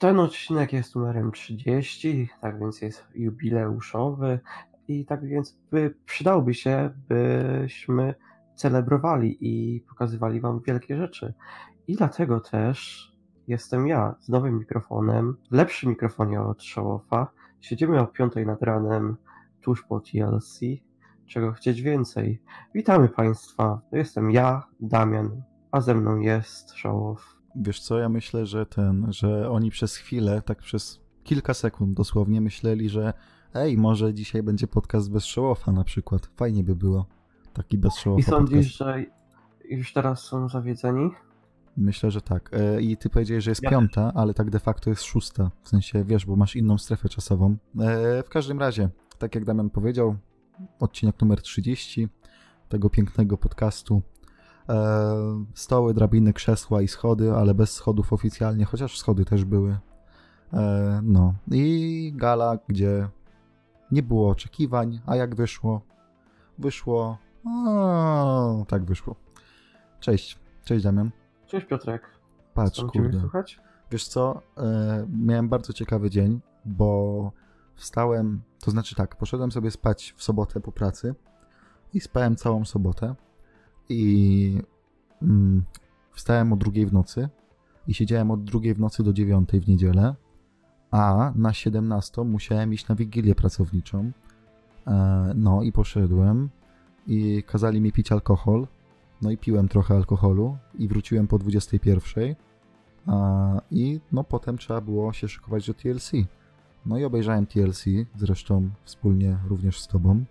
ten odcinek jest numerem 30, tak więc jest jubileuszowy i tak więc by, przydałby się, byśmy celebrowali i pokazywali wam wielkie rzeczy. I dlatego też jestem ja z nowym mikrofonem, lepszym mikrofonie od Showofa. Siedzimy o 5 nad ranem tuż po TLC. Czego chcieć więcej? Witamy Państwa. Jestem ja, Damian, a ze mną jest Showoff. Wiesz co, ja myślę, że ten, że oni przez chwilę, tak przez kilka sekund dosłownie myśleli, że ej, może dzisiaj będzie podcast bez Showoffa na przykład. Fajnie by było. Taki bez Showoffa I sądzisz, podcast. że już teraz są zawiedzeni? Myślę, że tak. E, I ty powiedziałeś, że jest ja piąta, ale tak de facto jest szósta. W sensie, wiesz, bo masz inną strefę czasową. E, w każdym razie, tak jak Damian powiedział, odcinek numer 30 tego pięknego podcastu. E, stoły, drabiny, krzesła i schody, ale bez schodów oficjalnie, chociaż schody też były. No. I gala, gdzie nie było oczekiwań, a jak wyszło? Wyszło. O, tak wyszło. Cześć. Cześć, Damian. Cześć Piotrek. Patrz, kurde. Słuchać? Wiesz co, e, miałem bardzo ciekawy dzień, bo wstałem, to znaczy tak, poszedłem sobie spać w sobotę po pracy i spałem całą sobotę i mm, wstałem o drugiej w nocy i siedziałem od drugiej w nocy do dziewiątej w niedzielę, a na 17 musiałem iść na wigilię pracowniczą. E, no i poszedłem i kazali mi pić alkohol, no i piłem trochę alkoholu i wróciłem po 21. A, I no potem trzeba było się szykować do TLC. No i obejrzałem TLC, zresztą wspólnie również z tobą.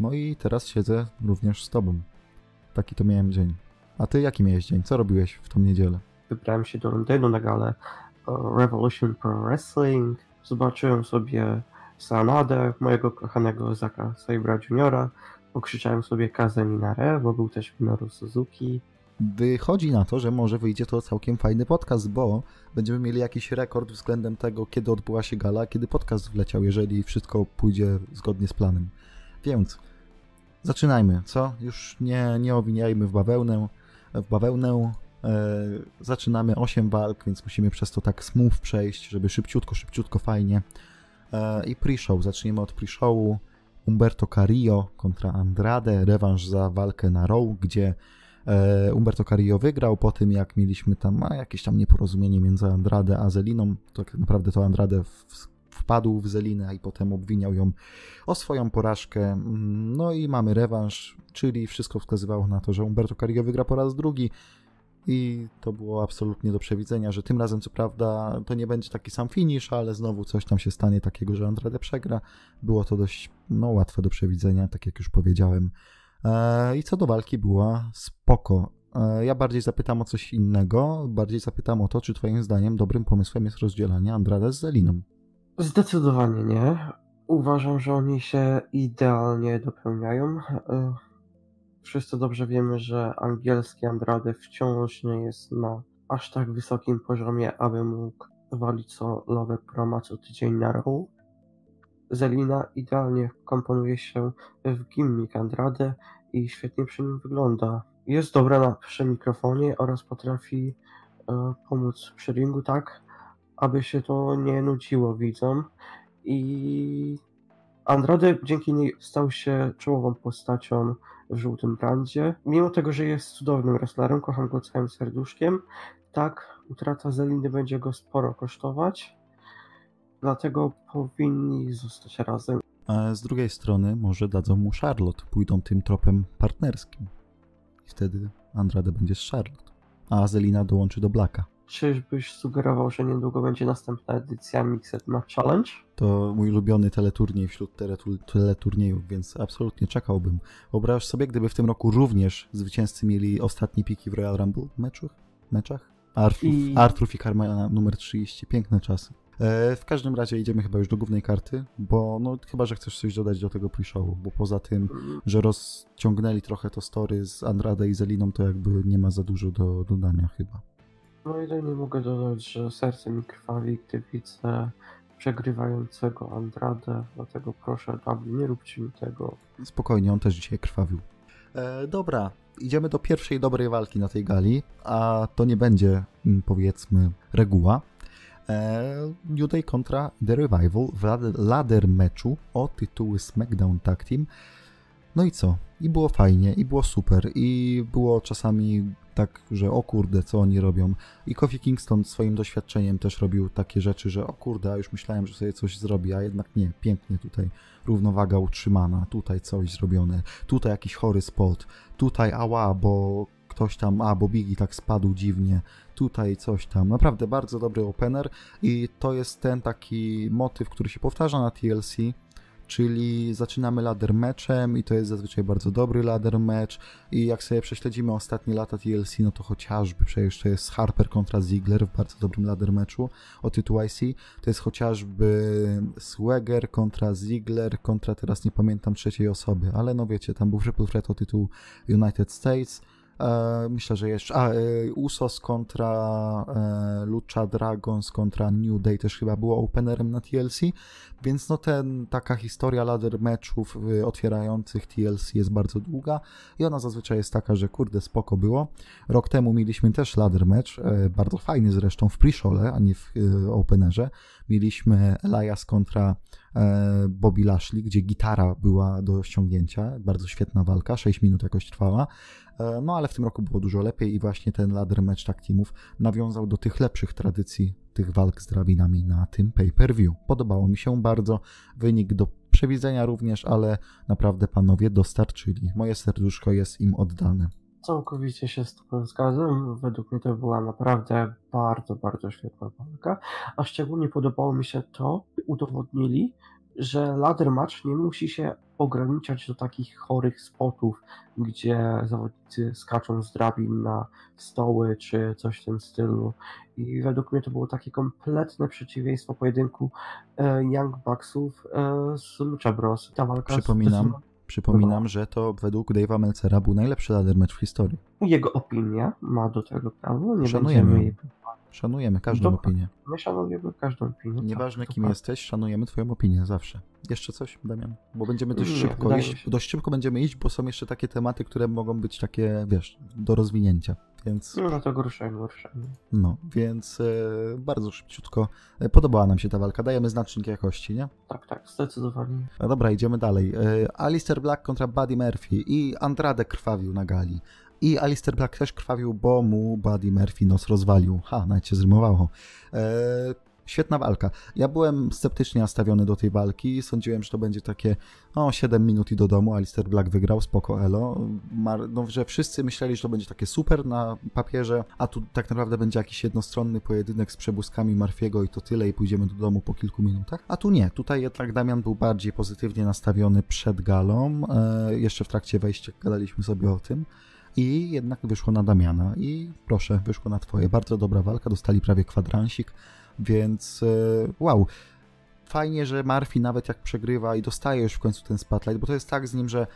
No i teraz siedzę również z tobą. Taki to miałem dzień. A ty jaki miałeś dzień? Co robiłeś w tą niedzielę? Wybrałem się do Londynu na galę Revolution Pro Wrestling. Zobaczyłem sobie Sanadę, mojego kochanego Zaka Sabra Juniora, Pokrzyczałem sobie Kazeminare, bo był też Minoru Suzuki. Wychodzi na to, że może wyjdzie to całkiem fajny podcast, bo będziemy mieli jakiś rekord względem tego, kiedy odbyła się gala, kiedy podcast wleciał, jeżeli wszystko pójdzie zgodnie z planem. Więc zaczynajmy, co? Już nie, nie owiniajmy w bawełnę. W bawełnę e, zaczynamy 8 walk, więc musimy przez to tak smooth przejść, żeby szybciutko, szybciutko, fajnie. E, I pre-show, zaczniemy od pre-showu. Umberto Carrillo kontra Andrade, rewanż za walkę na Row, gdzie e, Umberto Carrillo wygrał po tym, jak mieliśmy tam a, jakieś tam nieporozumienie między Andrade a Zeliną. Tak naprawdę to Andrade w, wpadł w Zelinę i potem obwiniał ją o swoją porażkę. No i mamy rewanż, czyli wszystko wskazywało na to, że Umberto Carrillo wygra po raz drugi. I to było absolutnie do przewidzenia, że tym razem co prawda to nie będzie taki sam finish, ale znowu coś tam się stanie takiego, że Andrade przegra. Było to dość no, łatwe do przewidzenia, tak jak już powiedziałem. E, I co do walki była spoko. E, ja bardziej zapytam o coś innego, bardziej zapytam o to, czy twoim zdaniem dobrym pomysłem jest rozdzielanie Andrade z Zeliną. Zdecydowanie nie. Uważam, że oni się idealnie dopełniają. E, Wszyscy dobrze wiemy, że angielski Andrade wciąż nie jest na aż tak wysokim poziomie, aby mógł walić solowe promo co tydzień na Raw. Zelina idealnie komponuje się w gimmick Andrade i świetnie przy nim wygląda. Jest dobra na przy mikrofonie oraz potrafi e, pomóc przy ringu tak, aby się to nie nudziło widzom i Andrade dzięki niej stał się czołową postacią w żółtym brandzie. Mimo tego, że jest cudownym wrestlerem, kocham go całym serduszkiem, tak, utrata Zeliny będzie go sporo kosztować, dlatego powinni zostać razem. A z drugiej strony może dadzą mu Charlotte, pójdą tym tropem partnerskim. I wtedy Andrade będzie z Charlotte, a Zelina dołączy do Blacka. Czyżbyś sugerował, że niedługo będzie następna edycja Mixed Match Challenge? To mój ulubiony teleturniej wśród teleturniejów, więc absolutnie czekałbym. Wyobraź sobie, gdyby w tym roku również zwycięzcy mieli ostatnie piki w Royal Rumble meczach? meczach? Arthur, I... Arthur i Carmela numer 30. Piękne czasy. E, w każdym razie idziemy chyba już do głównej karty, bo no chyba, że chcesz coś dodać do tego pre-showu, bo poza tym, że rozciągnęli trochę to story z Andrade i Zeliną, to jakby nie ma za dużo do dodania chyba. No i nie mogę dodać, że serce mi krwawi, gdy widzę przegrywającego Andrade, dlatego proszę, Pablo, nie róbcie mi tego. Spokojnie, on też dzisiaj krwawił. E, dobra, idziemy do pierwszej dobrej walki na tej gali, a to nie będzie, mm, powiedzmy, reguła. e, New Day kontra The Revival w ladder meczu o tytuły SmackDown Tag Team. No i co? I było fajnie, i było super, i było czasami tak, że o kurde, co oni robią. I Kofi Kingston swoim doświadczeniem też robił takie rzeczy, że o kurde, a już myślałem, że sobie coś zrobi, a jednak nie, pięknie tutaj równowaga utrzymana, tutaj coś zrobione, tutaj jakiś chory spot, tutaj ała, bo ktoś tam, a bo tak spadł dziwnie, tutaj coś tam. Naprawdę bardzo dobry opener i to jest ten taki motyw, który się powtarza na TLC, czyli zaczynamy ladder meczem i to jest zazwyczaj bardzo dobry ladder mecz. I jak sobie prześledzimy ostatnie lata TLC, no to chociażby przecież to jest Harper kontra Ziggler w bardzo dobrym ladder meczu o tytuł IC, to jest chociażby Swagger kontra Ziggler kontra teraz nie pamiętam trzeciej osoby, ale no wiecie, tam był Triple Threat o tytuł United States, myślę, że jeszcze. A, e, Usos kontra e, Lucha Dragons kontra New Day też chyba było openerem na TLC, więc no ten, taka historia ladder meczów otwierających TLC jest bardzo długa i ona zazwyczaj jest taka, że kurde, spoko było. Rok temu mieliśmy też ladder match, bardzo fajny zresztą w pre a nie w openerze. Mieliśmy Elias kontra Bobby Lashley, gdzie gitara była do ściągnięcia. Bardzo świetna walka, 6 minut jakoś trwała. E, no ale w tym roku było dużo lepiej i właśnie ten ladder match tag teamów nawiązał do tych lepszych tradycji tych walk z drabinami na tym pay-per-view. Podobało mi się bardzo, wynik do przewidzenia również, ale naprawdę panowie dostarczyli. Moje serduszko jest im oddane. Całkowicie się z Tobą zgadzam. Według mnie to była naprawdę bardzo, bardzo świetna walka. A szczególnie podobało mi się to, udowodnili, że ladder match nie musi się ograniczać do takich chorych spotów, gdzie zawodnicy skaczą z drabin na stoły czy coś w tym stylu. I według mnie to było takie kompletne przeciwieństwo pojedynku e, Young Bucksów e, z Lucha Bros. Ta walka Przypominam, Przypominam, że to według Dave'a Melcera był najlepszy ladder match w historii. Jego opinia ma do tego prawo, nie Szanujemy. będziemy jej Szanujemy każdą Dobra. opinię. My szanujemy każdą opinię. Nieważne tak, kim to jesteś, szanujemy twoją opinię zawsze. Jeszcze coś, Damian? Bo będziemy dość Nie, szybko wydaje iść. Dość szybko będziemy iść, bo są jeszcze takie tematy, które mogą być takie, wiesz, do rozwinięcia. Więc No to ruszajmy, ruszajmy. no, więc e, bardzo szybciutko. E, podobała nam się ta walka. Dajemy znacznik jakości, nie? Tak, tak, zdecydowanie. No dobra, idziemy dalej. E, Alistair Black kontra Buddy Murphy i Andrade krwawił na gali. I Alistair Black też krwawił, bo mu Buddy Murphy nos rozwalił. Ha, nawet się zrymowało. E, świetna walka. Ja byłem sceptycznie nastawiony do tej walki. Sądziłem, że to będzie takie no, 7 minut i do domu. Alistair Black wygrał, spoko elo. Mar no, że wszyscy myśleli, że to będzie takie super na papierze, a tu tak naprawdę będzie jakiś jednostronny pojedynek z przebłyskami Marfiego i to tyle i pójdziemy do domu po kilku minutach. A tu nie. Tutaj jednak Damian był bardziej pozytywnie nastawiony przed galą. E, jeszcze w trakcie wejścia gadaliśmy sobie o tym i jednak wyszło na Damiana i proszę, wyszło na twoje. Bardzo dobra walka, dostali prawie kwadransik, więc e, wow. Fajnie, że Murphy nawet jak przegrywa i dostaje już w końcu ten spotlight, bo to jest tak z nim, że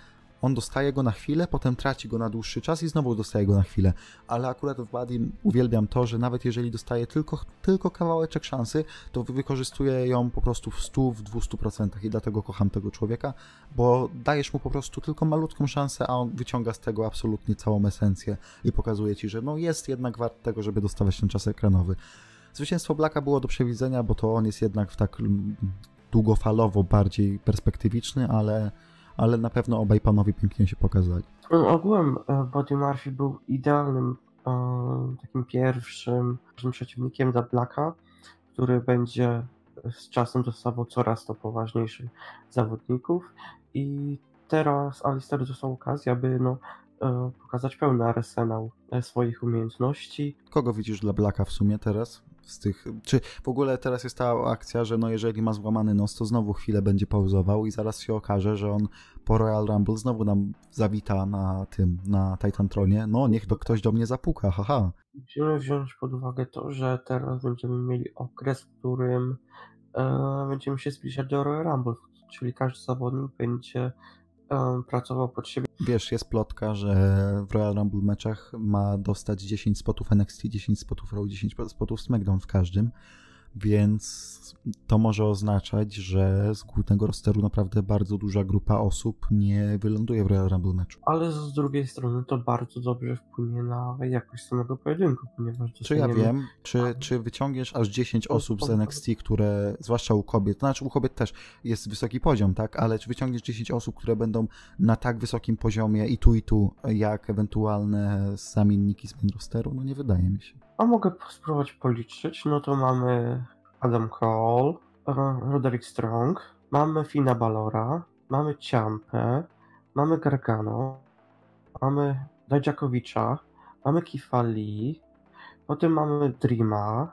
on dostaje go na chwilę, potem traci go na dłuższy czas i znowu dostaje go na chwilę. Ale akurat w Buddy uwielbiam to, że nawet jeżeli dostaje tylko, tylko kawałeczek szansy, to wykorzystuje ją po prostu w 100, w 200% i dlatego kocham tego człowieka, bo dajesz mu po prostu tylko malutką szansę, a on wyciąga z tego absolutnie całą esencję i pokazuje ci, że no jest jednak wart tego, żeby dostawać ten czas ekranowy. Zwycięstwo Blacka było do przewidzenia, bo to on jest jednak w tak mm, długofalowo bardziej perspektywiczny, ale ale na pewno obaj panowie pięknie się pokazali. Ogółem e, Buddy Murphy był idealnym e, takim pierwszym przeciwnikiem dla Blacka, który będzie z czasem dostawał coraz to poważniejszych zawodników i teraz Alistair dostał okazję, aby no, e, pokazać pełny arsenał swoich umiejętności. Kogo widzisz dla Blacka w sumie teraz? Z tych, czy w ogóle teraz jest ta akcja, że no jeżeli ma złamany nos, to znowu chwilę będzie pauzował i zaraz się okaże, że on po Royal Rumble znowu nam zawita na tym, na Titan Tronie. No niech to ktoś do mnie zapuka, haha. Musimy wziąć pod uwagę to, że teraz będziemy mieli okres, w którym e, będziemy się zbliżać do Royal Rumble, czyli każdy zawodnik będzie pracował pod siebie. Wiesz, jest plotka, że w Royal Rumble meczach ma dostać 10 spotów NXT, 10 spotów Raw, 10 spotów SmackDown w każdym. Więc to może oznaczać, że z głównego rosteru naprawdę bardzo duża grupa osób nie wyląduje w Royal Rumble meczu. Ale z drugiej strony to bardzo dobrze wpłynie na jakość samego pojedynku, ponieważ Czy ja wiem, czy, czy wyciągniesz aż 10 To osób z. NXT, które, zwłaszcza u kobiet, to znaczy u kobiet też jest wysoki poziom, tak, ale czy wyciągniesz 10 osób, które będą na tak wysokim poziomie i tu i tu, jak ewentualne zamienniki z main rosteru? No nie wydaje mi się. A mogę spróbować policzyć. No to mamy Adam Cole, Roderick Strong, mamy Fina Balora, mamy Ciampę, mamy Gargano, mamy Dajakowicza, mamy Kifa Lee, potem mamy Dreama,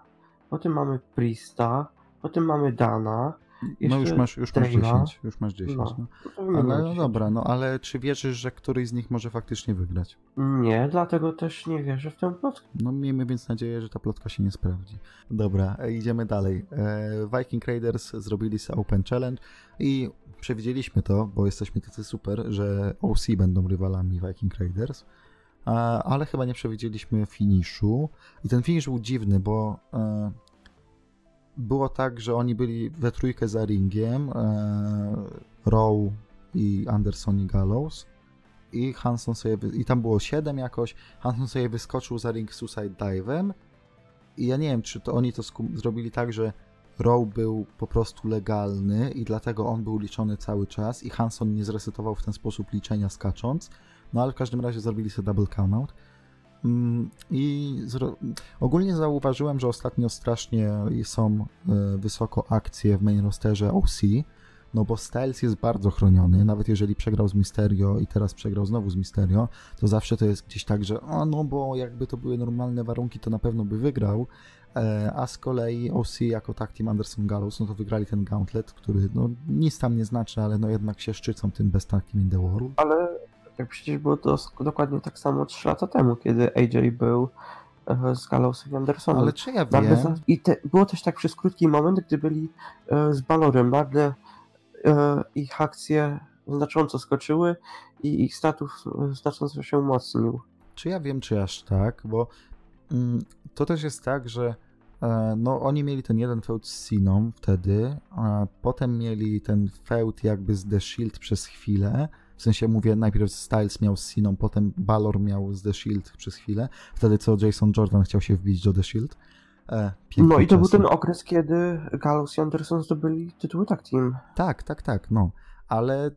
potem mamy Prista, potem mamy Dana. No już masz, już masz Dana. 10, już masz 10. No, No. Ale no 10. dobra, no ale czy wierzysz, że któryś z nich może faktycznie wygrać? Nie, dlatego też nie wierzę w tę plotkę. No miejmy więc nadzieję, że ta plotka się nie sprawdzi. Dobra, e, idziemy dalej. E, Viking Raiders zrobili sobie Open Challenge i przewidzieliśmy to, bo jesteśmy tacy super, że OC będą rywalami Viking Raiders, a, ale chyba nie przewidzieliśmy finiszu. I ten finish był dziwny, bo e, było tak, że oni byli we trójkę za ringiem, e, Rowe i Anderson i Gallows. I Hanson sobie, i tam było 7 jakoś, Hanson sobie wyskoczył za ring Suicide Dive'em. I ja nie wiem, czy to oni to zrobili tak, że Row był po prostu legalny i dlatego on był liczony cały czas i Hanson nie zresetował w ten sposób liczenia skacząc, no ale w każdym razie zrobili sobie double countout. Mm, I ogólnie zauważyłem, że ostatnio strasznie są e, wysoko akcje w main rosterze OC, no bo Styles jest bardzo chroniony, nawet jeżeli przegrał z Mysterio i teraz przegrał znowu z Mysterio, to zawsze to jest gdzieś tak, że o no bo jakby to były normalne warunki, to na pewno by wygrał, e, a z kolei OC jako tag team Anderson Gallows, no to wygrali ten gauntlet, który no nic tam nie znaczy, ale no jednak się szczycą tym best team in the world. Ale tak przecież było to dokładnie tak samo 3 lata temu, kiedy AJ był e, z Gallowsem i Andersonem. Ale czy ja Nagle wiem, za- I te, było też tak przez krótki moment, gdy byli e, z Balorem. Nagle e, ich akcje znacząco skoczyły i ich status znacząco się umocnił. czy ja wiem, czy aż tak, bo mm, to też jest tak, że e, no oni mieli ten jeden feud z Siną wtedy, a potem mieli ten feud jakby z The Shield przez chwilę, w sensie mówię, najpierw Styles miał z Siną, potem Balor miał z The Shield przez chwilę, wtedy co Jason Jordan chciał się wbić do The Shield. E, No i to był czasy. ten okres, kiedy Gallows i Anderson zdobyli tytuły tag team. Tak, tak, tak, no. Ale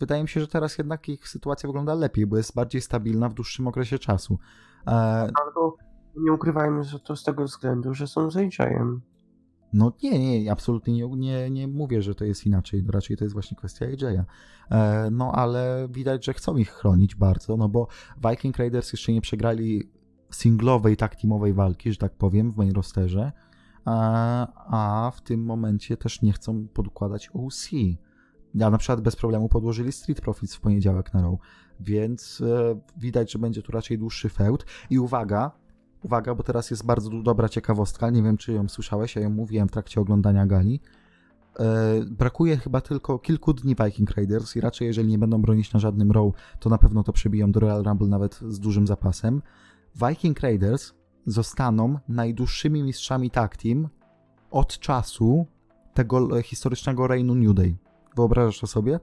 wydaje mi się, że teraz jednak ich sytuacja wygląda lepiej, bo jest bardziej stabilna w dłuższym okresie czasu. E, Albo nie ukrywajmy, że to z tego względu, że są z AJ-em. No nie, nie, absolutnie nie, nie, nie mówię, że to jest inaczej, raczej to jest właśnie kwestia AJ'a. E, no ale widać, że chcą ich chronić bardzo, no bo Viking Raiders jeszcze nie przegrali singlowej, tak teamowej walki, że tak powiem, w main rosterze, a, a w tym momencie też nie chcą podkładać OC. Ja na przykład bez problemu podłożyli Street Profits w poniedziałek na Raw, więc e, widać, że będzie tu raczej dłuższy feud. I uwaga, uwaga, bo teraz jest bardzo dobra ciekawostka, nie wiem czy ją słyszałeś, ja ją mówiłem w trakcie oglądania gali. E, brakuje chyba tylko kilku dni Viking Raiders i raczej jeżeli nie będą bronić na żadnym Raw, to na pewno to przebiją do Royal Rumble nawet z dużym zapasem. Viking Raiders zostaną najdłuższymi mistrzami tag team od czasu tego historycznego reignu New Day. Wyobrażasz to sobie?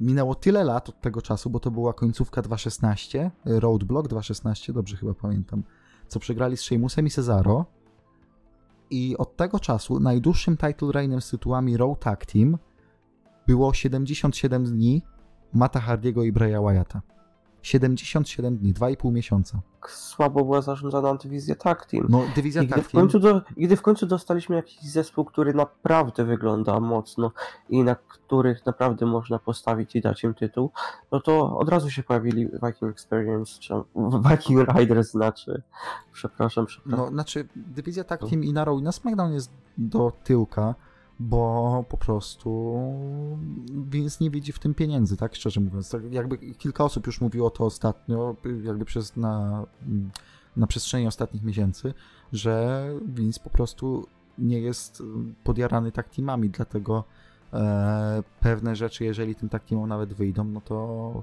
Minęło tyle lat od tego czasu, bo to była końcówka 2.16, e, Roadblock 2.16, dobrze chyba pamiętam, co przegrali z Sheamusem i Cesaro. I od tego czasu najdłuższym title reignem z tytułami Raw Tag Team było 77 dni Mata Hardiego i Braya Wyatta. 77 dni, 2,5 miesiąca. Słabo była zarządzana antywizja tag team. No, dywizja I gdy tag w, team, końcu do, gdy w końcu dostaliśmy jakiś zespół, który naprawdę wygląda mocno i na których naprawdę można postawić i dać im tytuł, no to od razu się pojawili Viking Experience, czy Viking Riders znaczy. Przepraszam, przepraszam. no, znaczy dywizja tag team i na Raw i na SmackDown jest do tyłka, bo po prostu Vince nie widzi w tym pieniędzy, tak szczerze mówiąc. Tak jakby kilka osób już mówiło to ostatnio, jakby przez na, na przestrzeni ostatnich miesięcy, że Vince po prostu nie jest podjarany tak teamami, dlatego e, pewne rzeczy, jeżeli tym tak teamom nawet wyjdą, no to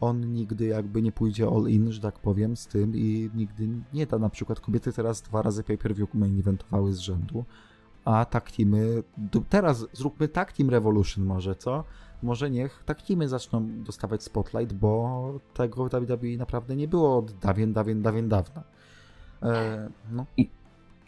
on nigdy jakby nie pójdzie all in, że tak powiem, z tym i nigdy nie da. Na przykład kobiety teraz dwa razy pay-per-view main eventowały z rzędu. A tak teamy, teraz zróbmy tak Team Revolution może, co? Może niech tak teamy zaczną dostawać spotlight, bo tego w WWE naprawdę nie było od dawien, dawien, dawien dawna. E, no. I,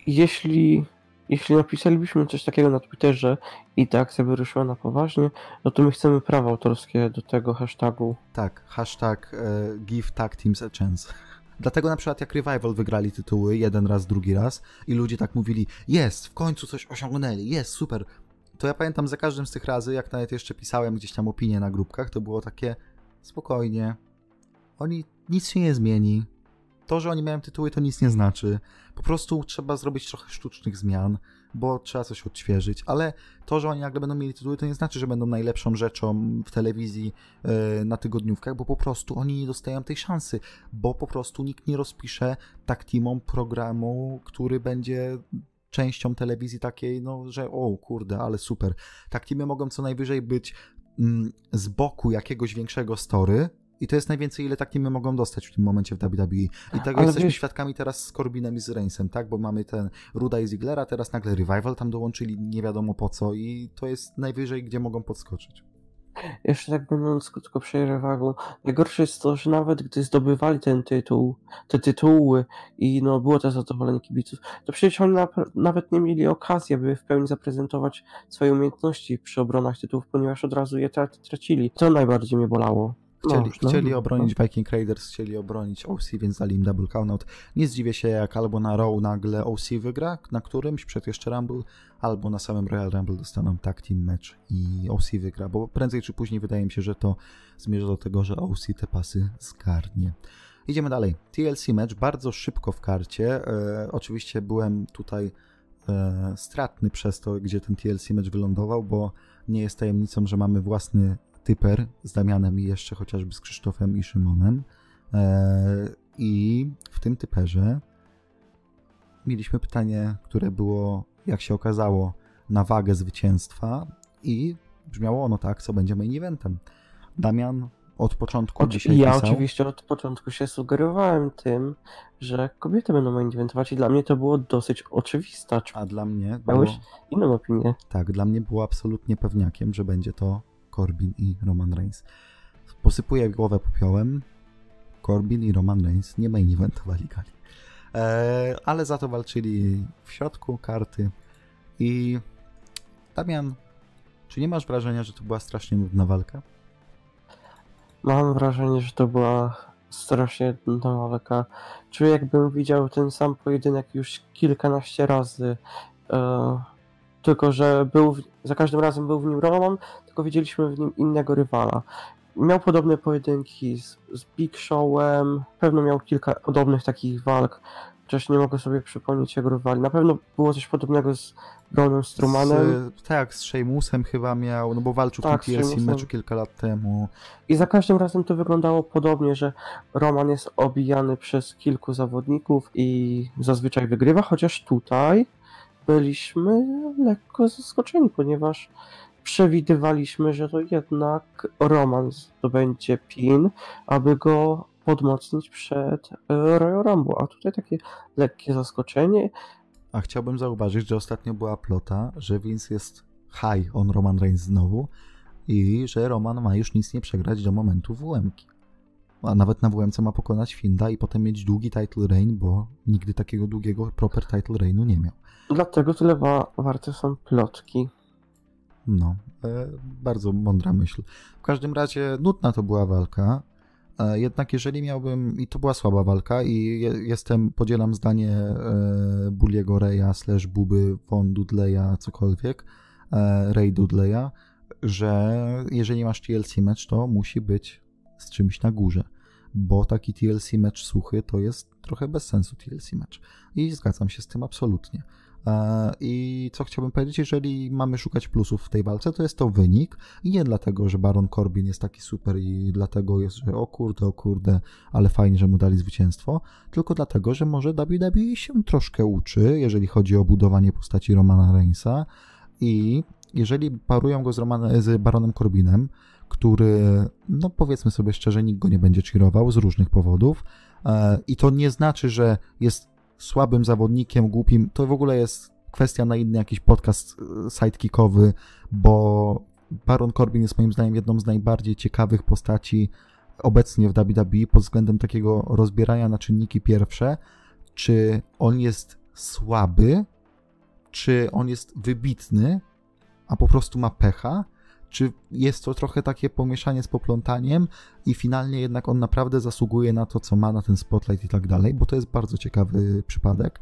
jeśli, jeśli napisalibyśmy coś takiego na Twitterze i ta akcja wyruszyła na poważnie, no to my chcemy prawa autorskie do tego hashtagu. Tak, hashtag e, give tag teams a chance. Dlatego na przykład jak Revival wygrali tytuły jeden raz, drugi raz i ludzie tak mówili, jest, w końcu coś osiągnęli, jest, super. To ja pamiętam za każdym z tych razy, jak nawet jeszcze pisałem gdzieś tam opinie na grupkach, to było takie spokojnie, oni, nic się nie zmieni. To, że oni mają tytuły, to nic nie znaczy. Po prostu trzeba zrobić trochę sztucznych zmian, bo trzeba coś odświeżyć, ale to, że oni nagle będą mieli tytuły, to nie znaczy, że będą najlepszą rzeczą w telewizji yy, na tygodniówkach, bo po prostu oni nie dostają tej szansy, bo po prostu nikt nie rozpisze tak teamom programu, który będzie częścią telewizji takiej, no, że o kurde, ale super. Tak teamy mogą co najwyżej być mm, z boku jakiegoś większego story, i to jest najwięcej, ile tak my mogą dostać w tym momencie w WWE. I tego Ale jesteśmy wiesz... świadkami teraz z Corbinem i z Reignsem, tak? Bo mamy ten Ruda i Ziglera, teraz nagle Revival tam dołączyli, nie wiadomo po co i to jest najwyżej, gdzie mogą podskoczyć. Jeszcze tak będąc krótko przerywagą, najgorsze jest to, że nawet gdy zdobywali ten tytuł, te tytuły i no było to zadowolenie kibiców, to przecież oni na, nawet nie mieli okazji, by w pełni zaprezentować swoje umiejętności przy obronach tytułów, ponieważ od razu je tracili. To najbardziej mnie bolało. Chcieli, no, chcieli no, obronić no. Viking Raiders, chcieli obronić OC, więc dali im double countout. Nie zdziwię się, jak albo na Raw nagle OC wygra, na którymś przed jeszcze Rumble, albo na samym Royal Rumble dostaną tag team match i OC wygra, bo prędzej czy później wydaje mi się, że to zmierza do tego, że OC te pasy zgarnie. Idziemy dalej. TLC match bardzo szybko w karcie. E, oczywiście byłem tutaj e, stratny przez to, gdzie ten TLC match wylądował, bo nie jest tajemnicą, że mamy własny typer z Damianem i jeszcze chociażby z Krzysztofem i Szymonem. E, I w tym typerze mieliśmy pytanie, które było, jak się okazało, na wagę zwycięstwa i brzmiało ono tak, co będzie main eventem. Damian od początku dzisiaj Ja pisał. oczywiście od początku się sugerowałem tym, że kobiety będą main eventować i dla mnie to było dosyć oczywiste. A dla mnie Miałeś było... inną opinię. Tak, dla mnie było absolutnie pewniakiem, że będzie to Corbin i Roman Reigns. Posypuję głowę popiołem. Corbin i Roman Reigns nie main eventowali gali. Eee, ale za to walczyli w środku karty i Damian, czy nie masz wrażenia, że to była strasznie nudna walka? Mam wrażenie, że to była strasznie nudna walka. Czuję jakbym widział ten sam pojedynek już kilkanaście razy. Eee, tylko, że był w, za każdym razem był w nim Roman, tylko widzieliśmy w nim innego rywala. Miał podobne pojedynki z, z Big Showem, pewno miał kilka podobnych takich walk, chociaż nie mogę sobie przypomnieć jego rywali. Na pewno było coś podobnego z Braunem Strumanem. Tak, z Sheamusem chyba miał, no bo walczył tak, w TLC meczu kilka lat temu. I za każdym razem to wyglądało podobnie, że Roman jest obijany przez kilku zawodników i zazwyczaj wygrywa, chociaż tutaj byliśmy lekko zaskoczeni, ponieważ przewidywaliśmy, że to jednak Roman zdobędzie pin, aby go podmocnić przed e, Royal Rumble, a tutaj takie lekkie zaskoczenie. A chciałbym zauważyć, że ostatnio była plota, że Vince jest high on Roman Reigns znowu i że Roman ma już nic nie przegrać do momentu WM-ki. A nawet na WM ma pokonać Finda i potem mieć długi title reign, bo nigdy takiego długiego proper title reignu nie miał. Dlatego tyle wa warte są plotki. No, e, bardzo mądra myśl. W każdym razie nudna to była walka. E, jednak jeżeli miałbym, i to była słaba walka, i je, jestem, podzielam zdanie e, Bulliego Reya slash Buby Von Dudleya, cokolwiek, Ray Dudleya, że jeżeli masz TLC match, to musi być z czymś na górze, bo taki TLC match suchy to jest trochę bez sensu TLC match. I zgadzam się z tym absolutnie. E, I co chciałbym powiedzieć, jeżeli mamy szukać plusów w tej walce, to jest to wynik. I nie dlatego, że Baron Corbin jest taki super i dlatego jest, że o kurde, o kurde, ale fajnie, że mu dali zwycięstwo, tylko dlatego, że może WWE się troszkę uczy, jeżeli chodzi o budowanie postaci Romana Reignsa. I jeżeli parują go z, Roman, z Baronem Corbinem, który, no powiedzmy sobie szczerze, nikt go nie będzie cheerował z różnych powodów e, i to nie znaczy, że jest słabym zawodnikiem, głupim, to w ogóle jest kwestia na inny jakiś podcast e, sidekickowy, bo Baron Corbin jest moim zdaniem jedną z najbardziej ciekawych postaci obecnie w WWE pod względem takiego rozbierania na czynniki pierwsze, czy on jest słaby, czy on jest wybitny, a po prostu ma pecha, czy jest to trochę takie pomieszanie z poplątaniem i finalnie jednak on naprawdę zasługuje na to, co ma, na ten spotlight i tak dalej, bo to jest bardzo ciekawy przypadek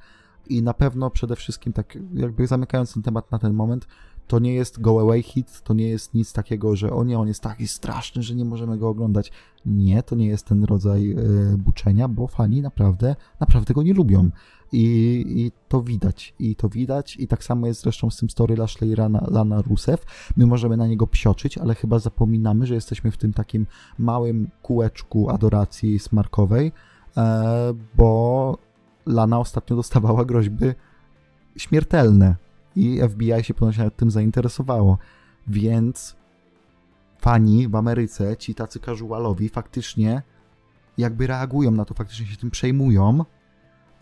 i na pewno przede wszystkim tak jakby zamykając ten temat na ten moment, to nie jest go away hit, to nie jest nic takiego, że o nie, on jest taki straszny, że nie możemy go oglądać. Nie, to nie jest ten rodzaj y, buczenia, bo fani naprawdę, naprawdę go nie lubią. I, I, to widać, i to widać, i tak samo jest zresztą z tym story Lashley Lana, Lana Rusev. My możemy na niego psioczyć, ale chyba zapominamy, że jesteśmy w tym takim małym kółeczku adoracji smarkowej, e, bo Lana ostatnio dostawała groźby śmiertelne i FBI się ponoć tym zainteresowało. Więc fani w Ameryce, ci tacy casualowi, faktycznie jakby reagują na to, faktycznie się tym przejmują.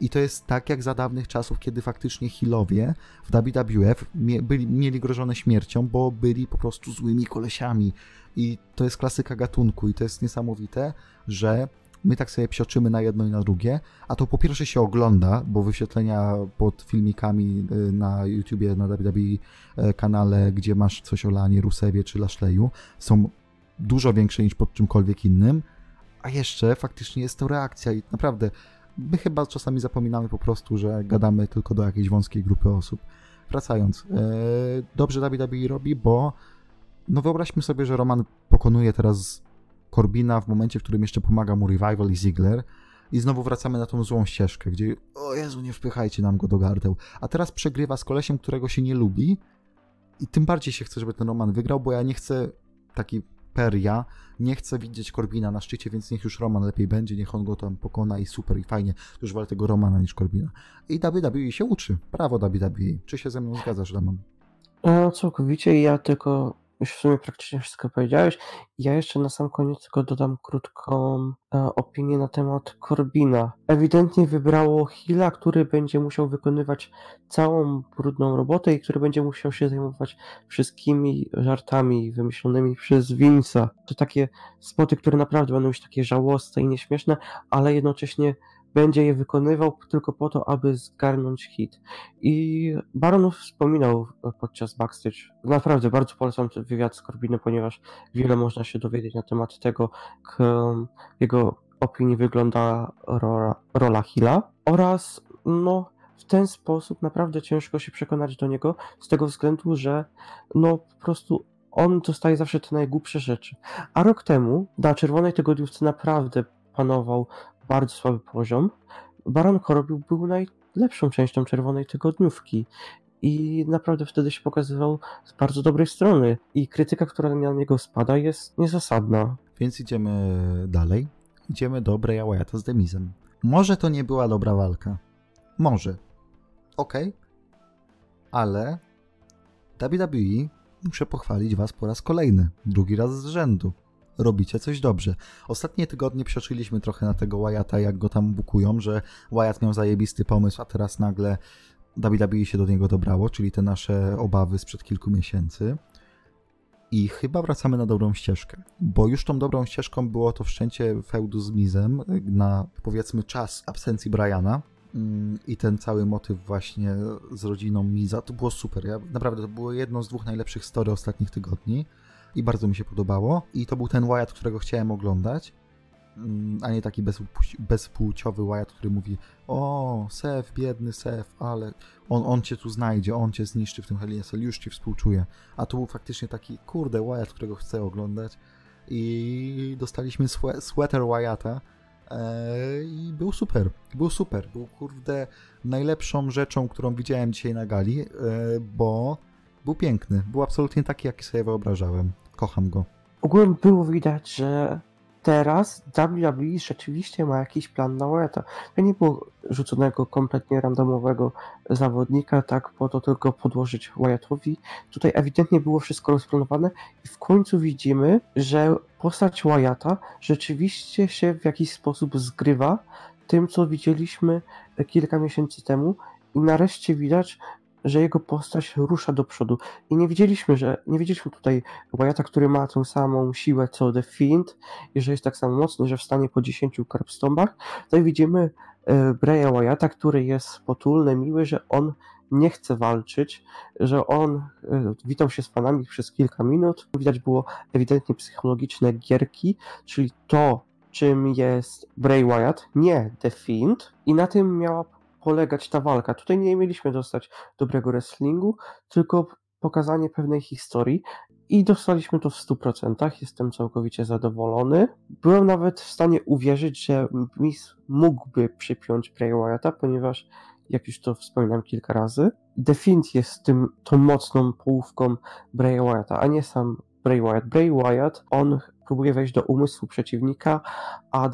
I to jest tak jak za dawnych czasów, kiedy faktycznie Hillowie w WWF byli, mieli grożone śmiercią, bo byli po prostu złymi kolesiami. I to jest klasyka gatunku i to jest niesamowite, że my tak sobie psioczymy na jedno i na drugie, a to po pierwsze się ogląda, bo wyświetlenia pod filmikami y, na YouTubie, na WWE e, kanale, gdzie masz coś o Lanie Rusewie czy Lashleyu, są dużo większe niż pod czymkolwiek innym, a jeszcze faktycznie jest to reakcja i naprawdę my chyba czasami zapominamy po prostu, że gadamy tylko do jakiejś wąskiej grupy osób. Wracając, e, dobrze WWE robi, bo no wyobraźmy sobie, że Roman pokonuje teraz Corbina w momencie, w którym jeszcze pomaga mu Revival i Ziggler. I znowu wracamy na tą złą ścieżkę, gdzie o Jezu, nie wpychajcie nam go do gardeł. A teraz przegrywa z kolesiem, którego się nie lubi i tym bardziej się chce, żeby ten Roman wygrał, bo ja nie chcę, taki per ja, nie chcę widzieć Corbina na szczycie, więc niech już Roman lepiej będzie, niech on go tam pokona i super i fajnie. Już wolę tego Romana niż Corbina. I WWE się uczy. Prawo WWE. Czy się ze mną zgadzasz, Roman? No, całkowicie. Ja tylko już w sumie praktycznie wszystko powiedziałeś. Ja jeszcze na sam koniec tylko dodam krótką e, opinię na temat Corbina. Ewidentnie wybrało Hilla, który będzie musiał wykonywać całą brudną robotę i który będzie musiał się zajmować wszystkimi żartami wymyślonymi przez Vince'a. To takie spoty, które naprawdę będą już takie żałosne i nieśmieszne, ale jednocześnie będzie je wykonywał tylko po to, aby zgarnąć hit. I Baronów wspominał podczas backstage. Naprawdę bardzo polecam ten wywiad z Corbinem, ponieważ wiele można się dowiedzieć na temat tego, jak jego opinii wygląda rola, rola oraz no w ten sposób naprawdę ciężko się przekonać do niego z tego względu, że no po prostu on dostaje zawsze te najgłupsze rzeczy. A rok temu na czerwonej tygodniówce naprawdę panował bardzo słaby poziom. Baron Corbin był najlepszą częścią czerwonej tygodniówki i naprawdę wtedy się pokazywał z bardzo dobrej strony i krytyka, która na niego spada jest niezasadna. Więc idziemy dalej. Idziemy do Breya Wyatta z Demizem. Może to nie była dobra walka. Może. Okej. Okay. Ale WWE muszę pochwalić was po raz kolejny. Drugi raz z rzędu robicie coś dobrze. Ostatnie tygodnie przeczyliśmy trochę na tego Wyatta, jak go tam bukują, że Wyatt miał zajebisty pomysł, a teraz nagle WWE się do niego dobrało, czyli te nasze obawy sprzed kilku miesięcy. I chyba wracamy na dobrą ścieżkę, bo już tą dobrą ścieżką było to wszczęcie feudu z Mizem na powiedzmy czas absencji Briana, mm, i ten cały motyw właśnie z rodziną Miza, to było super. Ja, naprawdę to było jedno z dwóch najlepszych story ostatnich tygodni i bardzo mi się podobało. I to był ten Wyatt, którego chciałem oglądać, mm, a nie taki bezpłciowy Wyatt, który mówi o, Sef, biedny Sef, ale on, on cię tu znajdzie, on cię zniszczy w tym Hell już ci współczuję. A to był faktycznie taki, kurde, Wyatt, którego chcę oglądać i dostaliśmy sweater Wyatta e, i był super, był super, był kurde najlepszą rzeczą, którą widziałem dzisiaj na gali, e, bo był piękny, był absolutnie taki, jaki sobie wyobrażałem. Kocham go. Ogólnie było widać, że teraz WWE rzeczywiście ma jakiś plan na Wyatta. To nie było rzuconego kompletnie randomowego zawodnika, tak po to tylko podłożyć Wyattowi. Tutaj ewidentnie było wszystko rozplanowane i w końcu widzimy, że postać Wyatta rzeczywiście się w jakiś sposób zgrywa tym, co widzieliśmy kilka miesięcy temu i nareszcie widać, że jego postać rusza do przodu. I nie widzieliśmy, że nie widzieliśmy tutaj Wyatta, który ma tą samą siłę co The Fiend i że jest tak samo mocny, że wstanie po 10 karpstombach. Tutaj widzimy e, Breya Wyatta, który jest potulny, miły, że on nie chce walczyć, że on e, witał się z fanami przez kilka minut. Widać było ewidentnie psychologiczne gierki, czyli to, czym jest Bray Wyatt, nie The Fiend. I na tym miała polegać ta walka. Tutaj nie mieliśmy dostać dobrego wrestlingu, tylko pokazanie pewnej historii i dostaliśmy to w 100%. Jestem całkowicie zadowolony. Byłem nawet w stanie uwierzyć, że Miss mógłby przypiąć Bray Wyatta, ponieważ jak już to wspominam kilka razy, The Fiend jest tym, tą mocną połówką Bray Wyatta, a nie sam Bray Wyatt. Bray Wyatt, on próbuje wejść do umysłu przeciwnika, a y,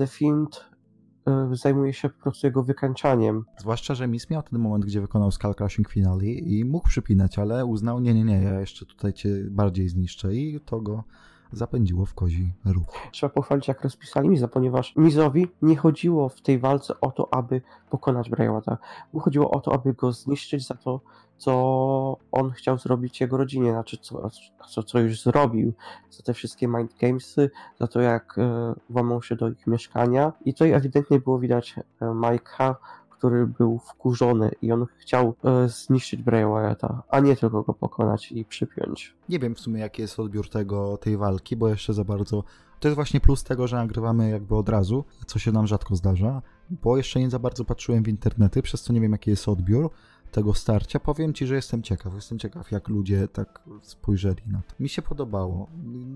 zajmuje się po prostu jego wykańczaniem. Zwłaszcza, że Miss miał ten moment, gdzie wykonał Skull Crushing Finale i mógł przypinać, ale uznał, nie, nie, nie, ja jeszcze tutaj cię bardziej zniszczę i to go zapędziło w kozi róg. Trzeba pochwalić, jak rozpisali Miza, ponieważ Mizowi nie chodziło w tej walce o to, aby pokonać Bray Wyatta. Mu chodziło o to, aby go zniszczyć za to, co on chciał zrobić jego rodzinie, znaczy co, co, co już zrobił, za te wszystkie mind gamesy, za to jak e, włamał się do ich mieszkania i tutaj ewidentnie było widać e, Mike'a, który był wkurzony i on chciał e, zniszczyć Bray Wyatta, a nie tylko go pokonać i przypiąć. Nie wiem w sumie jaki jest odbiór tego, tej walki, bo jeszcze za bardzo... To jest właśnie plus tego, że nagrywamy jakby od razu, co się nam rzadko zdarza, bo jeszcze nie za bardzo patrzyłem w internety, przez co nie wiem jaki jest odbiór tego starcia. Powiem ci, że jestem ciekaw. Jestem ciekaw, jak ludzie tak spojrzeli na to. Mi się podobało.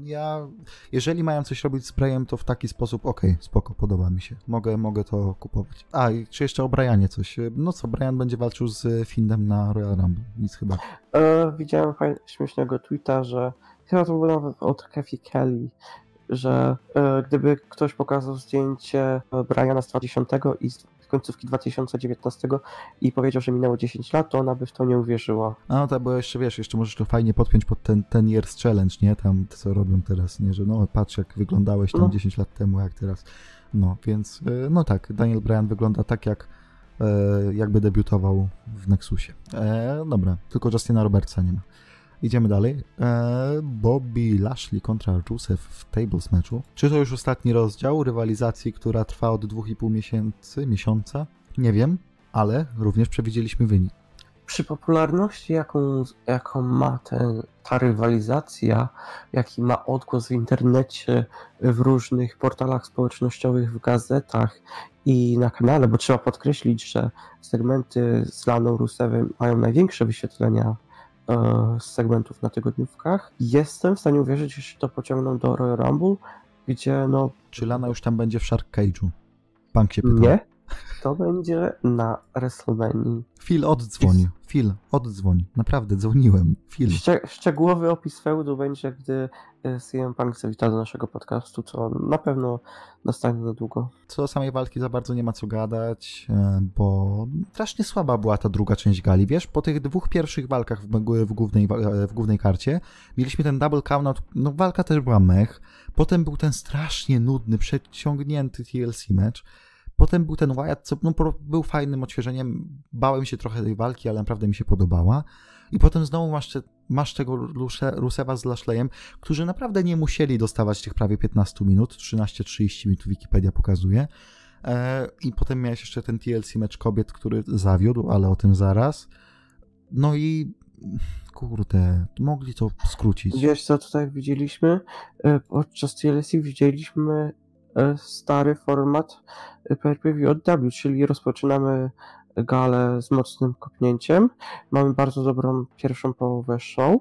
Ja, jeżeli mają coś robić z Brayem, to w taki sposób, okej, okay, spoko, podoba mi się. Mogę, mogę to kupować. A, czy jeszcze o Brianie coś? No co, Brian będzie walczył z Findem na Royal Rumble. Nic chyba. E, widziałem fajnie, śmiesznego tweeta, że chyba to było nawet od Kathy Kelly, że e, gdyby ktoś pokazał zdjęcie Briana z 2010 i końcówki 2019 i powiedział, że minęło 10 lat, to ona by w to nie uwierzyła. A no tak, bo jeszcze wiesz, jeszcze możesz to fajnie podpiąć pod ten, ten years challenge, nie? Tam co robią teraz, nie? Że no patrz jak wyglądałeś tam no. 10 lat temu, jak teraz. No, więc e, no tak, Daniel Bryan wygląda tak jak e, jakby debiutował w Nexusie. E, dobra, tylko Justina Robertsa nie ma. Idziemy dalej. Eee, Bobby Lashley kontra Rusev w tables meczu. Czy to już ostatni rozdział rywalizacji, która trwa od 2,5 miesięcy, miesiąca? Nie wiem, ale również przewidzieliśmy wynik. Przy popularności, jaką, jaką ma ten, ta rywalizacja, jaki ma odgłos w internecie, w różnych portalach społecznościowych, w gazetach i na kanale, bo trzeba podkreślić, że segmenty z Laną Rusewem mają największe wyświetlenia z segmentów na tygodniówkach. Jestem w stanie uwierzyć, że to pociągną do Royal Rumble, gdzie no... Czy Lana już tam będzie w Shark Cage'u? Punk się pyta. Nie, to będzie na WrestleMania. Phil oddzwoń. Phil, oddzwoń. Naprawdę, dzwoniłem. Phil. Szcze szczegółowy opis feudu będzie, gdy e, CM Punk zawita do naszego podcastu, co na pewno nastanie niedługo. Co do samej walki za bardzo nie ma co gadać, e, bo strasznie słaba była ta druga część gali. Wiesz, po tych dwóch pierwszych walkach w, w, głównej, e, w głównej karcie mieliśmy ten double count, no walka też była mech. Potem był ten strasznie nudny, przeciągnięty TLC match. Potem był ten Wyatt, co no, był fajnym odświeżeniem. Bałem się trochę tej walki, ale naprawdę mi się podobała. I potem znowu masz, masz tego Rusewa z Lashleyem, którzy naprawdę nie musieli dostawać tych prawie 15 minut, 13-30 minut Wikipedia pokazuje. E, I potem miałeś jeszcze ten TLC mecz kobiet, który zawiódł, ale o tym zaraz. No i kurde, mogli to skrócić. Wiesz co tutaj widzieliśmy? E, podczas TLC widzieliśmy stary format pay-per-view od W, czyli rozpoczynamy galę z mocnym kopnięciem. Mamy bardzo dobrą pierwszą połowę show,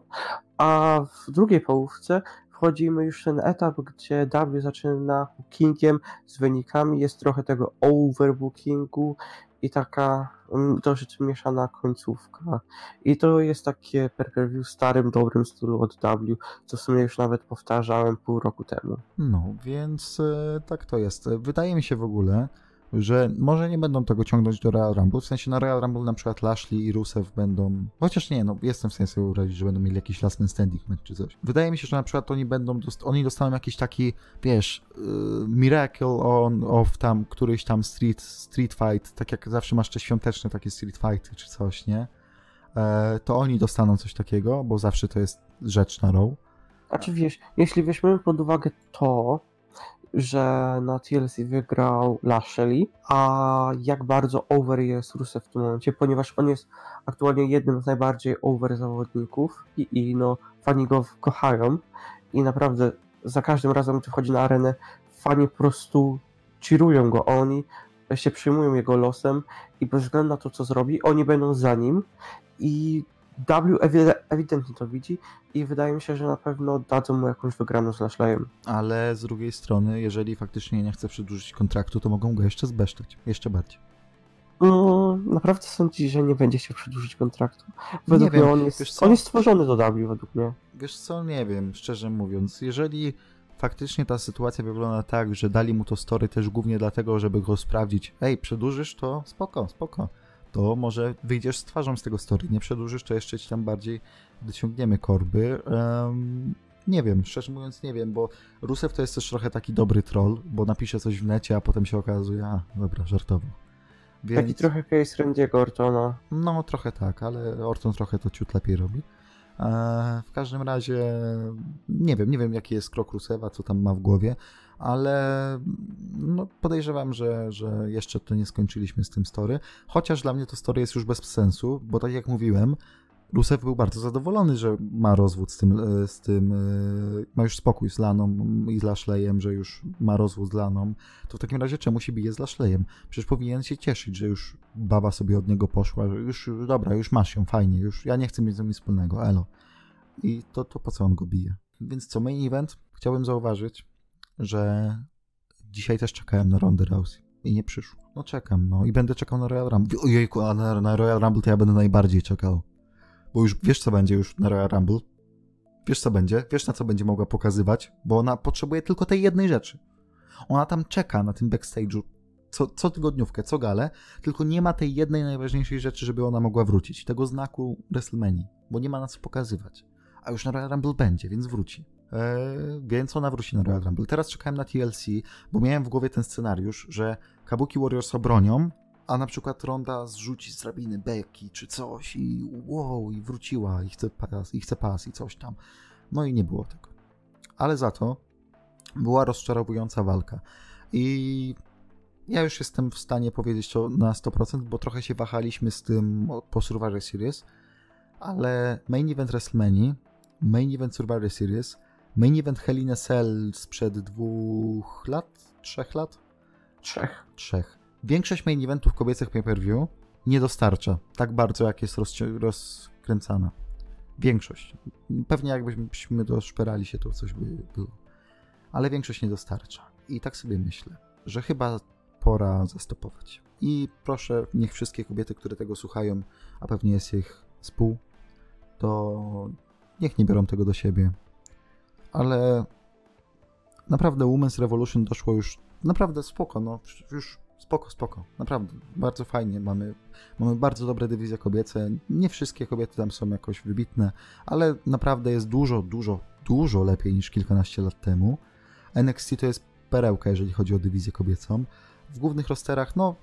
a w drugiej połówce wchodzimy już w ten etap, gdzie W zaczyna bookingiem z wynikami, jest trochę tego overbookingu i taka mm, dosyć mieszana końcówka. I to jest takie per-per-view w starym, dobrym stylu od W, co w sumie już nawet powtarzałem pół roku temu. No, więc e, tak to jest. Wydaje mi się w ogóle, że może nie będą tego ciągnąć do Royal Rumble, w sensie na Royal Rumble na przykład Lashley i Rusev będą, chociaż nie, no jestem w stanie sobie wyobrazić, że będą mieli jakiś last man standing match czy coś. Wydaje mi się, że na przykład oni będą, oni dostaną jakiś taki, wiesz, yy, miracle on, of tam, któryś tam street, street fight, tak jak zawsze masz te świąteczne takie street fighty czy coś, nie? e, to oni dostaną coś takiego, bo zawsze to jest rzecz na row. Znaczy wiesz, jeśli weźmiemy pod uwagę to, że na TLC wygrał Lashley, a jak bardzo over jest Rusev w tym momencie, ponieważ on jest aktualnie jednym z najbardziej over zawodników i, i no fani go kochają i naprawdę za każdym razem, gdy wchodzi na arenę, fani po prostu cheerują go, oni się przyjmują jego losem i bez względu na to, co zrobi, oni będą za nim i W ewidentnie to widzi i wydaje mi się, że na pewno dadzą mu jakąś wygraną z Lashleyem. Ale z drugiej strony, jeżeli faktycznie nie chce przedłużyć kontraktu, to mogą go jeszcze zbesztać. Jeszcze bardziej. No, naprawdę sądzi, że nie będzie chciał przedłużyć kontraktu. Według mnie on jest, on jest stworzony do W według mnie. Wiesz co, nie wiem, szczerze mówiąc, jeżeli faktycznie ta sytuacja wygląda tak, że dali mu to story też głównie dlatego, żeby go sprawdzić, ej, przedłużysz to? Spoko, spoko. To może wyjdziesz z twarzą z tego story, nie przedłużysz, to jeszcze ci tam bardziej dociągniemy korby. Em, nie wiem, szczerze mówiąc nie wiem, bo Rusev to jest też trochę taki dobry troll, bo napisze coś w necie, a potem się okazuje, a dobra, żartował. Więc... Taki trochę case Randy'ego Ortona. No, trochę tak, ale Orton trochę to ciut lepiej robi. E, w każdym razie nie wiem, nie wiem jaki jest krok Rusewa, co tam ma w głowie, ale no, podejrzewam, że, że jeszcze to nie skończyliśmy z tym story. Chociaż dla mnie to story jest już bez sensu, bo tak jak mówiłem, Rusev był bardzo zadowolony, że ma rozwód z tym, e, z tym e, ma już spokój z Laną i z Lashleyem, że już ma rozwód z Laną, to w takim razie czemu się bije z Lashleyem? Przecież powinien się cieszyć, że już baba sobie od niego poszła, że już, dobra, już masz ją, fajnie, już ja nie chcę mieć z nim nic wspólnego, elo. I to, to po co on go bije? Więc co, main event? Chciałbym zauważyć, że dzisiaj też czekałem na Ronda Rousey i nie przyszło. No czekam, no i będę czekał na Royal Rumble. Ojejku, a na, na Royal Rumble to ja będę najbardziej czekał. Bo już wiesz, co będzie już na Royal Rumble. Wiesz, co będzie. Wiesz, na co będzie mogła pokazywać. Bo ona potrzebuje tylko tej jednej rzeczy. Ona tam czeka na tym backstage'u co, co tygodniówkę, co galę, tylko nie ma tej jednej najważniejszej rzeczy, żeby ona mogła wrócić. Tego znaku WrestleMania. Bo nie ma na co pokazywać. A już na Royal Rumble będzie, więc wróci. Eee, więc ona wróci na Royal Rumble. Teraz czekałem na TLC, bo miałem w głowie ten scenariusz, że Kabuki Warriors obronią, a na przykład Ronda zrzuci z drabiny beki czy coś i wow, i wróciła i chce pas, i chce pas i coś tam. No i nie było tego. Ale za to była rozczarowująca walka. I ja już jestem w stanie powiedzieć to na 100%, bo trochę się wahaliśmy z tym po Survivor Series, ale main event WrestleMania, main event Survivor Series, main event Hell in a Cell sprzed dwóch lat, trzech lat, Trzech. trzech. Większość main eventów kobiecych pay-per-view nie dostarcza tak bardzo, jak jest rozkręcana. Większość. Pewnie jakbyśmy doszperali się, to coś by było. Ale większość nie dostarcza. I tak sobie myślę, że chyba pora zastopować. I proszę, niech wszystkie kobiety, które tego słuchają, a pewnie jest ich z pół, to niech nie biorą tego do siebie. Ale naprawdę Women's Revolution doszło już naprawdę spoko, no już spoko, spoko, naprawdę, bardzo fajnie, mamy, mamy bardzo dobre dywizje kobiece, nie wszystkie kobiety tam są jakoś wybitne, ale naprawdę jest dużo, dużo, dużo lepiej niż kilkanaście lat temu. NXT to jest perełka, jeżeli chodzi o dywizję kobiecą. W głównych rosterach, no,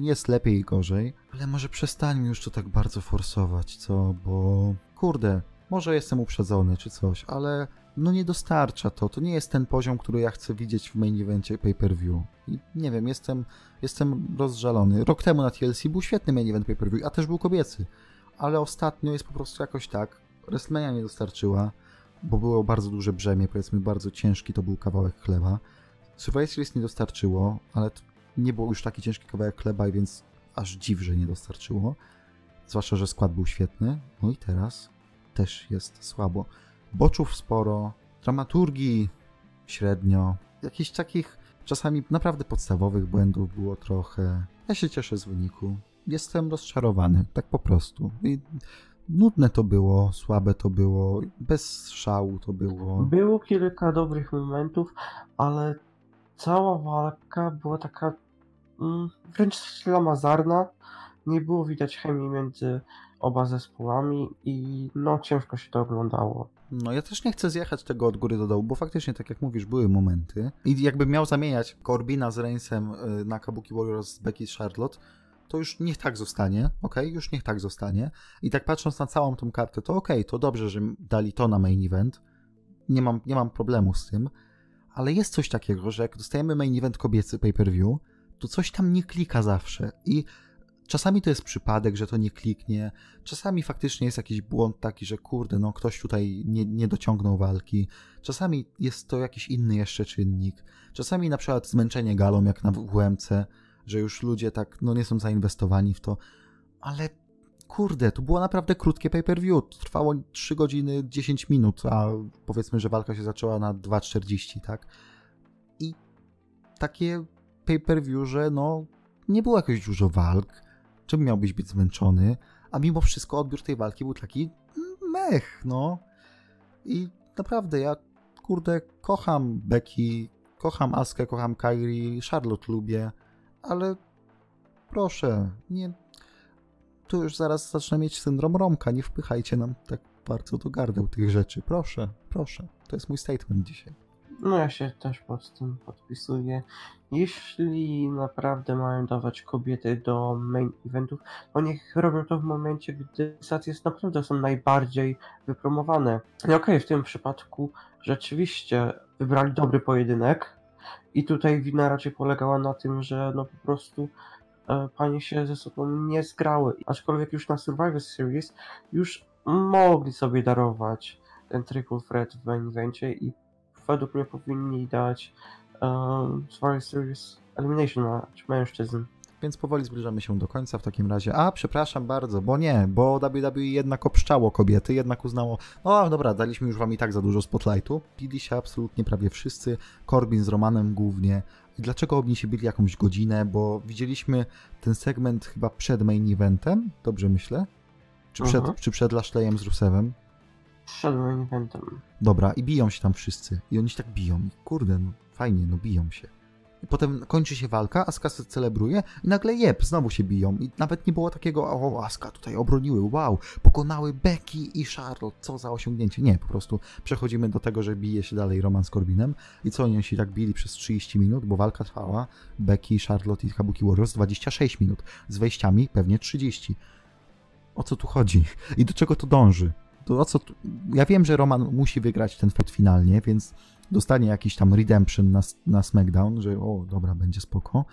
jest lepiej i gorzej, ale może przestańmy już to tak bardzo forsować, co, bo kurde, może jestem uprzedzony czy coś, ale no nie dostarcza to. To nie jest ten poziom, który ja chcę widzieć w main evencie pay-per-view. I nie wiem, jestem, jestem rozżalony. Rok temu na TLC był świetny main event pay-per-view, a też był kobiecy. Ale ostatnio jest po prostu jakoś tak. WrestleMania nie dostarczyła, bo było bardzo duże brzemię, powiedzmy bardzo ciężki to był kawałek chleba. Survivor Series nie dostarczyło, ale nie był już taki ciężki kawałek chleba, więc aż dziw, że nie dostarczyło. Zwłaszcza, że skład był świetny. No i teraz też jest słabo boczów sporo, dramaturgii średnio, jakichś takich czasami naprawdę podstawowych błędów było trochę. Ja się cieszę z wyniku. Jestem rozczarowany, tak po prostu. I nudne to było, słabe to było, bez szału to było. Było kilka dobrych momentów, ale cała walka była taka mm, wręcz ślamazarna. Nie było widać chemii między oba zespołami i no ciężko się to oglądało. No ja też nie chcę zjechać tego od góry do dołu, bo faktycznie, tak jak mówisz, były momenty. I jakbym miał zamieniać Corbina z Reignsem y, na Kabuki Warriors z Becky z Charlotte, to już niech tak zostanie, ok? Już niech tak zostanie. I tak patrząc na całą tą kartę, to ok, to dobrze, że dali to na main event. Nie mam, nie mam problemu z tym. Ale jest coś takiego, że jak dostajemy main event kobiecy pay-per-view, to coś tam nie klika zawsze. I czasami to jest przypadek, że to nie kliknie. Czasami faktycznie jest jakiś błąd taki, że kurde, no ktoś tutaj nie, nie dociągnął walki. Czasami jest to jakiś inny jeszcze czynnik. Czasami na przykład zmęczenie galą, jak na WMC że już ludzie tak, no nie są zainwestowani w to, ale kurde, to było naprawdę krótkie pay-per-view, trwało 3 godziny 10 minut, a powiedzmy, że walka się zaczęła na 2.40, tak? I takie pay-per-view, że no nie było jakoś dużo walk, czym miałbyś być zmęczony, a mimo wszystko odbiór tej walki był taki mech, no. I naprawdę ja, kurde, kocham Becky, kocham Askę, kocham Kairi, Charlotte lubię, ale proszę, nie. Tu już zaraz zacznę mieć syndrom Romka. Nie wpychajcie nam tak bardzo do gardeł tych rzeczy. Proszę, proszę. To jest mój statement dzisiaj. No ja się też pod tym podpisuję. Jeśli naprawdę mają dawać kobiety do main eventów, to niech robią to w momencie, gdy stacje naprawdę są najbardziej wypromowane. I okej, okay, w tym przypadku rzeczywiście wybrali dobry pojedynek, i tutaj wina raczej polegała na tym, że no po prostu e, panie się ze sobą nie zgrały. Aczkolwiek już na Survivor Series już mogli sobie darować ten triple threat w main evencie i według mnie powinni dać um, Survivor Series Elimination Match mężczyzn. Więc powoli zbliżamy się do końca w takim razie. A, przepraszam bardzo, bo nie, bo WWE jednak obszczało kobiety, jednak uznało, o dobra, daliśmy już wam i tak za dużo spotlightu. Bili się absolutnie prawie wszyscy, Corbin z Romanem głównie. I dlaczego oni się byli jakąś godzinę? Bo widzieliśmy ten segment chyba przed main eventem, dobrze myślę? Czy przed, -huh. czy przed Lashleyem z Rusewem? Main eventem. Dobra, i biją się tam wszyscy. I oni się tak biją. kurde, no fajnie, no biją się. Potem kończy się walka, Aska się celebruje i nagle jeb, znowu się biją. I nawet nie było takiego, o Aska tutaj obroniły, wow, pokonały Becky i Charlotte, co za osiągnięcie. Nie, po prostu przechodzimy do tego, że bije się dalej Roman z Corbinem. I co, oni się tak bili przez 30 minut, bo walka trwała, Becky, Charlotte i Kabuki Warriors 26 minut, z wejściami pewnie 30. O co tu chodzi? I do czego to dąży? To o co tu... Ja wiem, że Roman musi wygrać ten fight finalnie, więc dostanie jakiś tam redemption na, na SmackDown, że o, dobra, będzie spoko.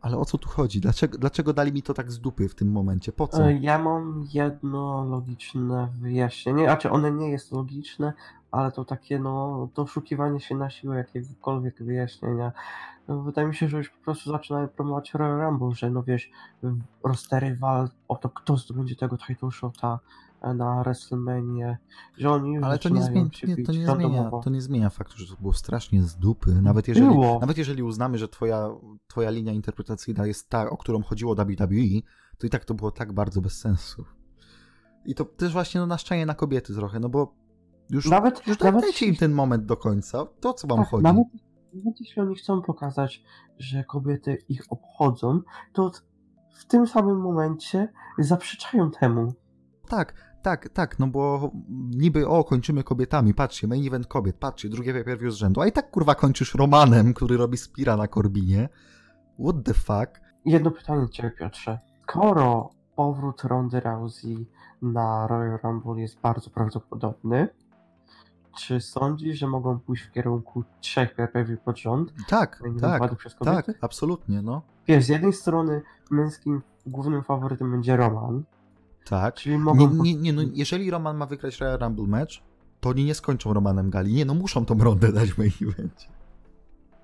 Ale o co tu chodzi? Dlaczego, dlaczego dali mi to tak z dupy w tym momencie? Po co? E, ja mam jedno logiczne wyjaśnienie. Znaczy, one nie jest logiczne, ale to takie, no, doszukiwanie się na siłę jakiegokolwiek wyjaśnienia. No, wydaje mi się, że już po prostu zaczynają promować Royal Rumble, że no wiesz, rostery wal o to, kto zdobędzie tego title shota, na WrestleMania, że oni Ale to nie, zmienia, nie, to, nie zmienia, to nie zmienia faktu, że to było strasznie z dupy. Nawet jeżeli, było. nawet jeżeli uznamy, że twoja, twoja linia interpretacyjna jest ta, o którą chodziło WWE, to i tak to było tak bardzo bez sensu. I to też właśnie no, naszczanie na kobiety trochę, no bo już, nawet, już nawet dajcie im ten moment do końca. To co wam tak, chodzi? Nawet, nawet jeśli oni chcą pokazać, że kobiety ich obchodzą, to w tym samym momencie zaprzeczają temu. Tak, tak, tak, no bo niby o, kończymy kobietami, patrzcie, main event kobiet, patrzcie, drugie pay z rzędu, a i tak kurwa kończysz Romanem, który robi Spira na Korbinie. What the fuck? Jedno pytanie do ciebie, Piotrze. Skoro powrót Rondy Rousey na Royal Rumble jest bardzo prawdopodobny, czy sądzisz, że mogą pójść w kierunku trzech pay pod rząd? Tak, tak, tak, absolutnie, no. Wiesz, z jednej strony męskim głównym faworytem będzie Roman, tak. Czyli mogą... nie, nie, nie, no, jeżeli Roman ma wygrać Royal Rumble match, to oni nie skończą Romanem Gali. Nie, no muszą tą rondę dać w main evencie.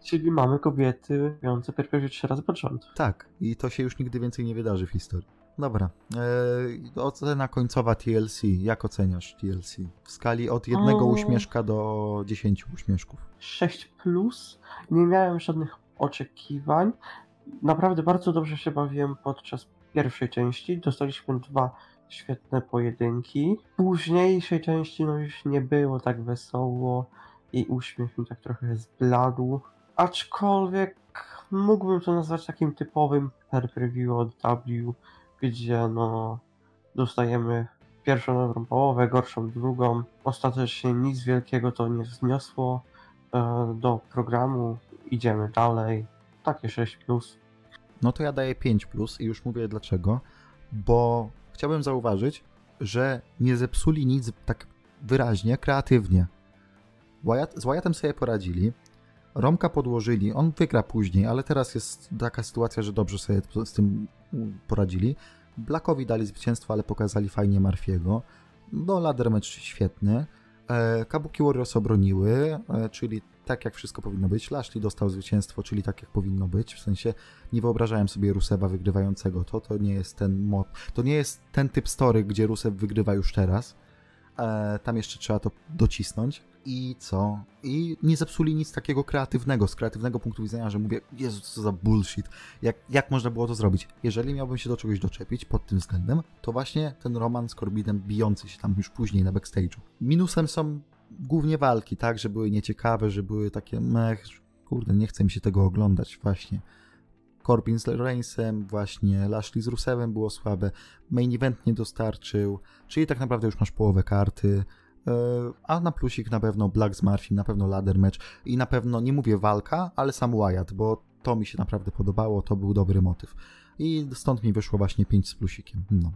Czyli mamy kobiety biorące perpetuity trzy razy pod rząd. Tak, i to się już nigdy więcej nie wydarzy w historii. Dobra, eee, ocena końcowa TLC. Jak oceniasz TLC? W skali od jednego um, uśmieszka do dziesięciu uśmieszków. 6 plus. Nie miałem żadnych oczekiwań. Naprawdę bardzo dobrze się bawiłem podczas pierwszej części. Dostaliśmy dwa świetne pojedynki. W późniejszej części no już nie było tak wesoło i uśmiech mi tak trochę zbladł. Aczkolwiek mógłbym to nazwać takim typowym per preview od W, gdzie no dostajemy pierwszą dobrą połowę, gorszą drugą. Ostatecznie nic wielkiego to nie wzniosło e, do programu. Idziemy dalej. Takie 6 plus. No to ja daję 5 plus i już mówię dlaczego, bo chciałbym zauważyć, że nie zepsuli nic tak wyraźnie, kreatywnie. Z Wyattem sobie poradzili, Romka podłożyli, on wygra później, ale teraz jest taka sytuacja, że dobrze sobie z tym poradzili. Blackowi dali zwycięstwo, ale pokazali fajnie Marfiego. No, ladder mecz świetny. E, Kabuki Warriors obroniły, e, czyli tak jak wszystko powinno być. Lashley dostał zwycięstwo, czyli tak jak powinno być. W sensie nie wyobrażałem sobie Rusewa wygrywającego to. To nie jest ten mod. To nie jest ten typ story, gdzie Rusev wygrywa już teraz. E, tam jeszcze trzeba to docisnąć. I co? I nie zepsuli nic takiego kreatywnego, z kreatywnego punktu widzenia, że mówię, Jezu, co za bullshit. Jak, jak można było to zrobić? Jeżeli miałbym się do czegoś doczepić pod tym względem, to właśnie ten roman z Corbinem bijący się tam już później na backstage'u. Minusem są głównie walki, tak, że były nieciekawe, że były takie mech, kurde, nie chce mi się tego oglądać, właśnie. Corbin z Reignsem, właśnie Lashley z Rusewem było słabe, main event nie dostarczył, czyli tak naprawdę już masz połowę karty, a na plusik na pewno Black z Murphy, na pewno ladder match i na pewno, nie mówię walka, ale sam Wyatt, bo to mi się naprawdę podobało, to był dobry motyw. I stąd mi wyszło właśnie 5 z plusikiem. No.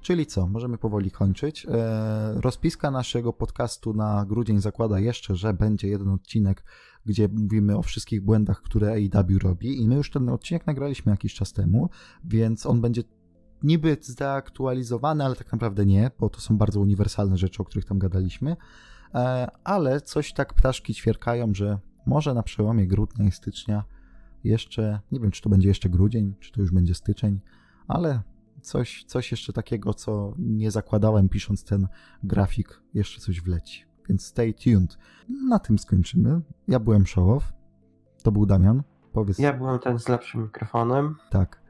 Czyli co, możemy powoli kończyć. E, rozpiska naszego podcastu na grudzień zakłada jeszcze, że będzie jeden odcinek, gdzie mówimy o wszystkich błędach, które AEW robi i my już ten odcinek nagraliśmy jakiś czas temu, więc on będzie niby zdeaktualizowany, ale tak naprawdę nie, bo to są bardzo uniwersalne rzeczy, o których tam gadaliśmy, e, ale coś tak ptaszki ćwierkają, że może na przełomie grudnia i stycznia jeszcze, nie wiem czy to będzie jeszcze grudzień, czy to już będzie styczeń, ale coś, coś jeszcze takiego, co nie zakładałem pisząc ten grafik, jeszcze coś wleci. Więc stay tuned. Na tym skończymy. Ja byłem Showow. To był Damian. Powiedz. Ja byłem ten z lepszym mikrofonem. Tak.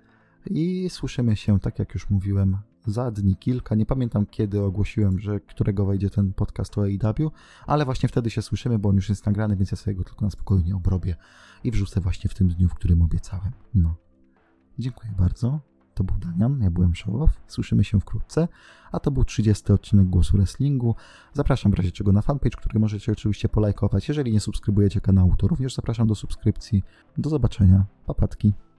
I słyszymy się, tak jak już mówiłem, za dni kilka. Nie pamiętam kiedy ogłosiłem, że którego wejdzie ten podcast o AEW, ale właśnie wtedy się słyszymy, bo on już jest nagrany, więc ja sobie go tylko na spokojnie obrobię i wrzucę właśnie w tym dniu, w którym obiecałem. No. Dziękuję bardzo. To był Damian, ja byłem Showow. Słyszymy się wkrótce. A to był 30 odcinek Głosu Wrestlingu. Zapraszam w razie czego na fanpage, który możecie oczywiście polajkować. Jeżeli nie subskrybujecie kanału, to również zapraszam do subskrypcji. Do zobaczenia. Papatki.